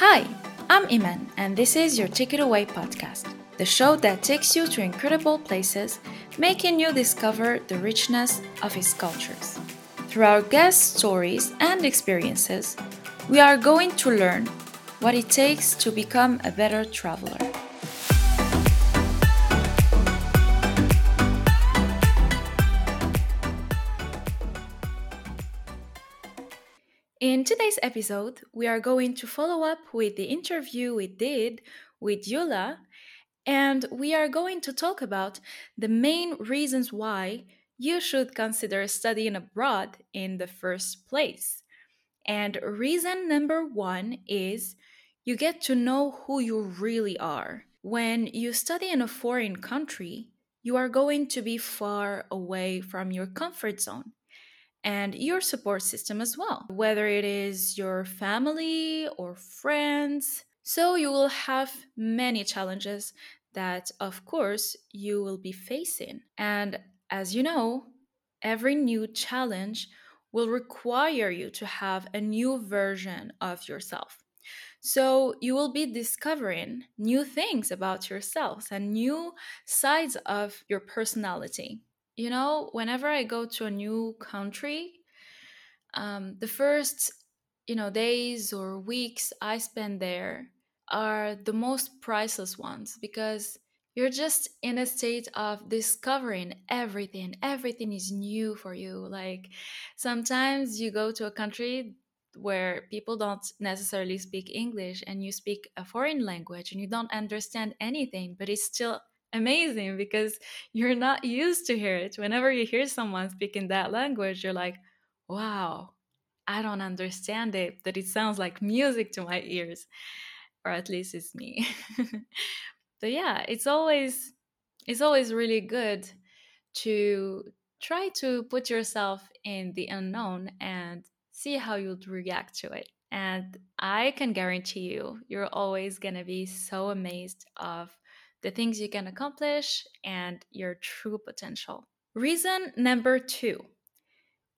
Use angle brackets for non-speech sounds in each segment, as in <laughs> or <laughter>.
Hi, I'm Iman, and this is your Ticket Away podcast, the show that takes you to incredible places, making you discover the richness of its cultures. Through our guest stories and experiences, we are going to learn what it takes to become a better traveler. In today's episode, we are going to follow up with the interview we did with Yula, and we are going to talk about the main reasons why you should consider studying abroad in the first place. And reason number one is you get to know who you really are. When you study in a foreign country, you are going to be far away from your comfort zone and your support system as well, whether it is your family or friends. So you will have many challenges that, of course, you will be facing. And as you know, every new challenge will require you to have a new version of yourself. So you will be discovering new things about yourselves and new sides of your personality. You know, whenever I go to a new country, um, the first, you know, days or weeks I spend there are the most priceless ones because you're just in a state of discovering everything. Everything is new for you. Like sometimes you go to a country where people don't necessarily speak english and you speak a foreign language and you don't understand anything but it's still amazing because you're not used to hear it. Whenever you hear someone speaking that language you're like wow i don't understand it but it sounds like music to my ears or at least it's me. <laughs> But yeah it's always it's always really good to try to put yourself in the unknown and see how you'd react to it. And i can guarantee you you're always to be so amazed of the things you can accomplish and your true potential reason number 2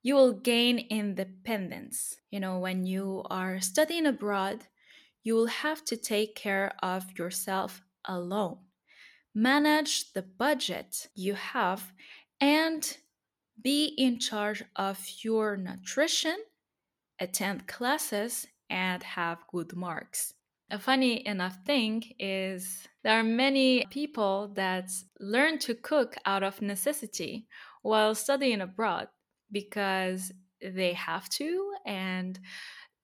you will gain independence you know when you are studying abroad you will have to take care of yourself alone. Manage the budget you have and be in charge of your nutrition, attend classes, and have good marks. A funny enough thing is there are many people that learn to cook out of necessity while studying abroad because they have to and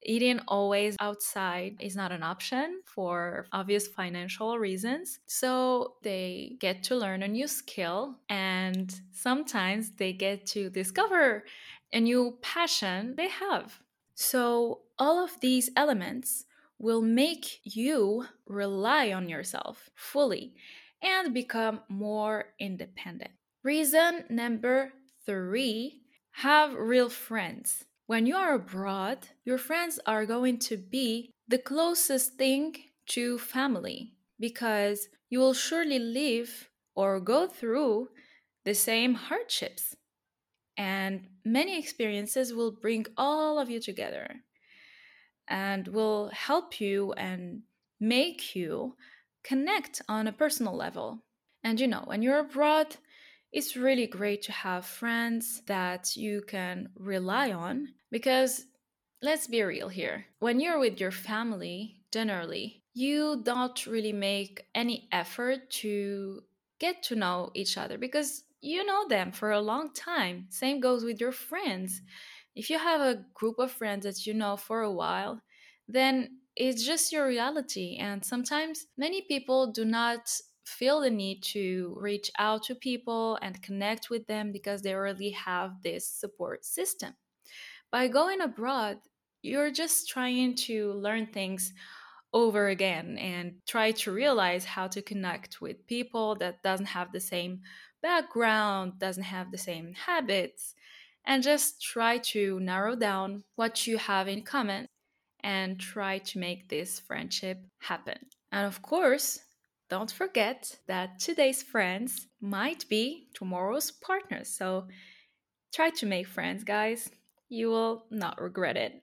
Eating always outside is not an option for obvious financial reasons. So they get to learn a new skill and sometimes they get to discover a new passion they have. So all of these elements will make you rely on yourself fully and become more independent. Reason number three have real friends. When you are abroad, your friends are going to be the closest thing to family because you will surely live or go through the same hardships. And many experiences will bring all of you together and will help you and make you connect on a personal level. And you know, when you're abroad, it's really great to have friends that you can rely on because let's be real here. When you're with your family, generally, you don't really make any effort to get to know each other because you know them for a long time. Same goes with your friends. If you have a group of friends that you know for a while, then it's just your reality. And sometimes many people do not feel the need to reach out to people and connect with them because they already have this support system. By going abroad, you're just trying to learn things over again and try to realize how to connect with people that doesn't have the same background, doesn't have the same habits, and just try to narrow down what you have in common and try to make this friendship happen. And of course, don't forget that today's friends might be tomorrow's partners. So try to make friends, guys. You will not regret it.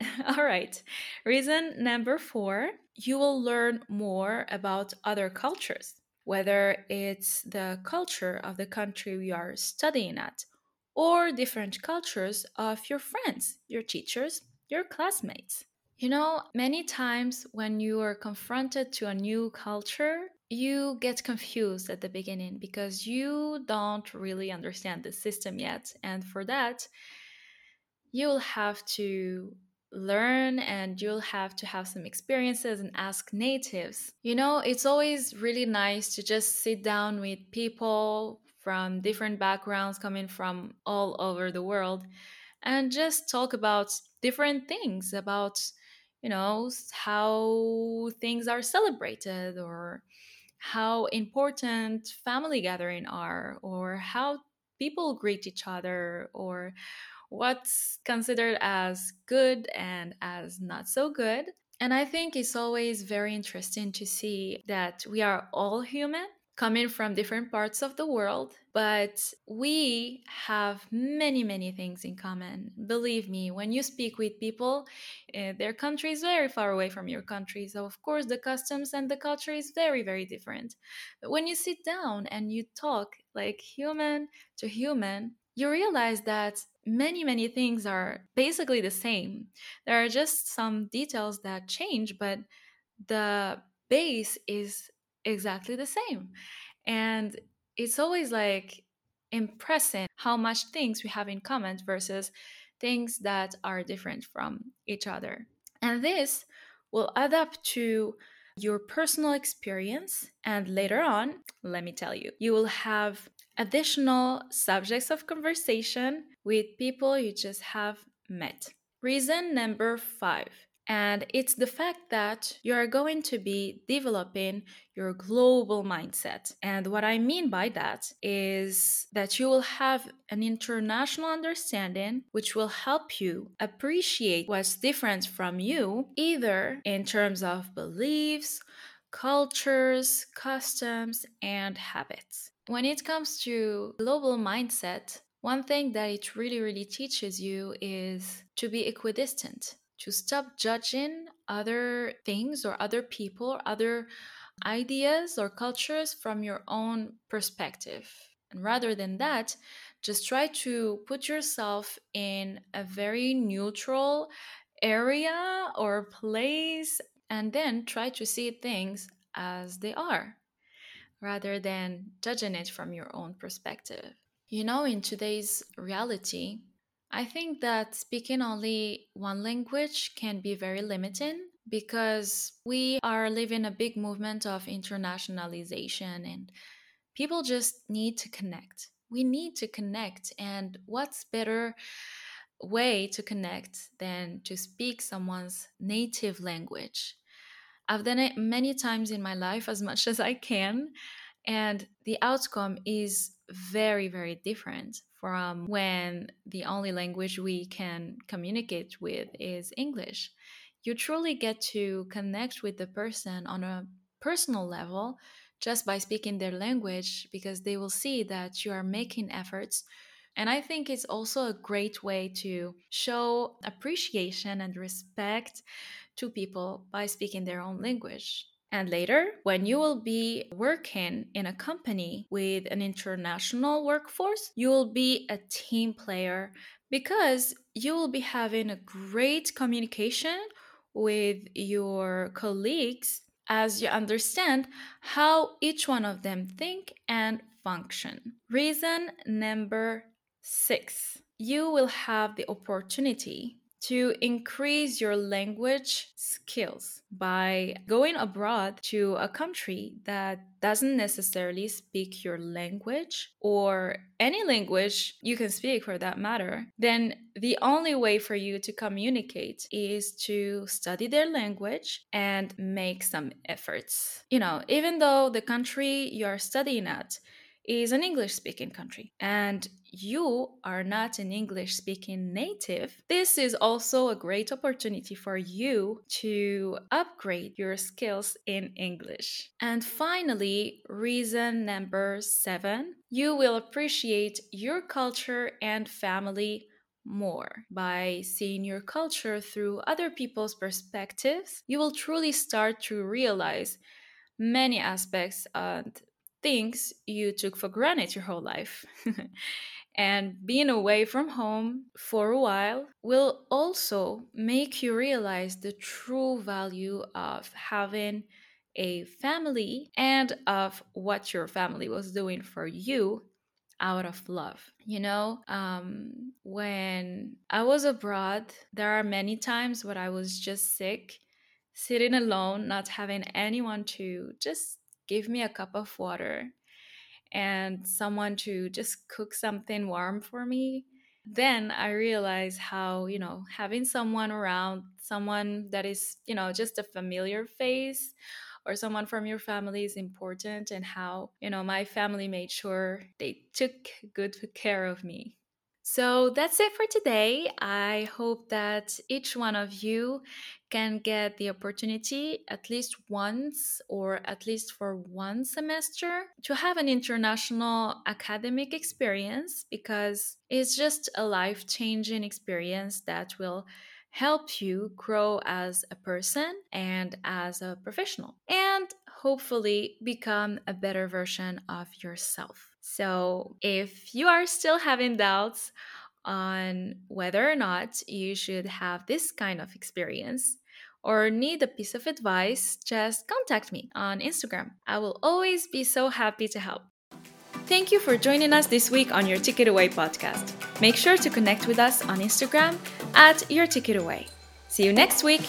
<laughs> All right. Reason number four you will learn more about other cultures, whether it's the culture of the country we are studying at or different cultures of your friends, your teachers, your classmates. You know, many times when you are confronted to a new culture, you get confused at the beginning because you don't really understand the system yet. And for that, you'll have to learn and you'll have to have some experiences and ask natives. You know, it's always really nice to just sit down with people from different backgrounds coming from all over the world and just talk about different things about you know how things are celebrated or how important family gathering are or how people greet each other or what's considered as good and as not so good. And I think it's always very interesting to see that we are all human coming from different parts of the world, but we have many, many things in common. Believe me, when you speak with people, uh, their country is very far away from your country. So, of course, the customs and the culture is very, very different. But when you sit down and you talk like human to human, you realize that many, many things are basically the same. There are just some details that change, but the base is exactly the same. And it's always like impressive how much things we have in common versus things that are different from each other. And this will add up to your personal experience. And later on, let me tell you, you will have additional subjects of conversation with people you just have met. Reason number five and it's the fact that you are going to be developing your global mindset. And what I mean by that is that you will have an international understanding which will help you appreciate what's different from you, either in terms of beliefs, cultures, customs, and habits. When it comes to global mindset, one thing that it really, really teaches you is to be equidistant to stop judging other things or other people or other ideas or cultures from your own perspective. And rather than that, just try to put yourself in a very neutral area or place and then try to see things as they are rather than judging it from your own perspective. You know, in today's reality, I think that speaking only one language can be very limiting because we are living a big movement of internationalization and people just need to connect. We need to connect and what's better way to connect than to speak someone's native language. I've done it many times in my life as much <laughs> as I can and the outcome is very very different from when the only language we can communicate with is English. You truly get to connect with the person on a personal level just by speaking their language because they will see that you are making efforts. And I think it's also a great way to show appreciation and respect to people by speaking their own language. And later, when you will be working in a company with an international workforce, you will be a team player because you will be having a great communication with your colleagues as you understand how each one of them think and function. Reason number six you will have the opportunity to increase your language skills by going abroad to a country that doesn't necessarily speak your language or any language you can speak for that matter, then the only way for you to communicate is to study their language and make some efforts. You know, even though the country you're studying at is an English speaking country and you are not an English speaking native, this is also a great opportunity for you to upgrade your skills in English. And finally, reason number seven you will appreciate your culture and family more. By seeing your culture through other people's perspectives, you will truly start to realize many aspects and things you took for granted your whole life. <laughs> and being away from home for a while will also make you realize the true value of having a family and of what your family was doing for you out of love. You know, um, when I was abroad, there are many times when I was just sick, sitting alone, not having anyone to just give me a cup of water and someone to just cook something warm for me. Then I realized how, you know, having someone around, someone that is, you know, just a familiar face or someone from your family is important and how, you know, my family made sure they took good care of me. So that's it for today. I hope that each one of you can get the opportunity at least once or at least for one semester to have an international academic experience because it's just a life changing experience that will help you grow as a person and as a professional, and hopefully become a better version of yourself. So, if you are still having doubts on whether or not you should have this kind of experience, or need a piece of advice, just contact me on Instagram. I will always be so happy to help. Thank you for joining us this week on Your Ticket Away podcast. Make sure to connect with us on Instagram at Your Ticket Away. See you next week.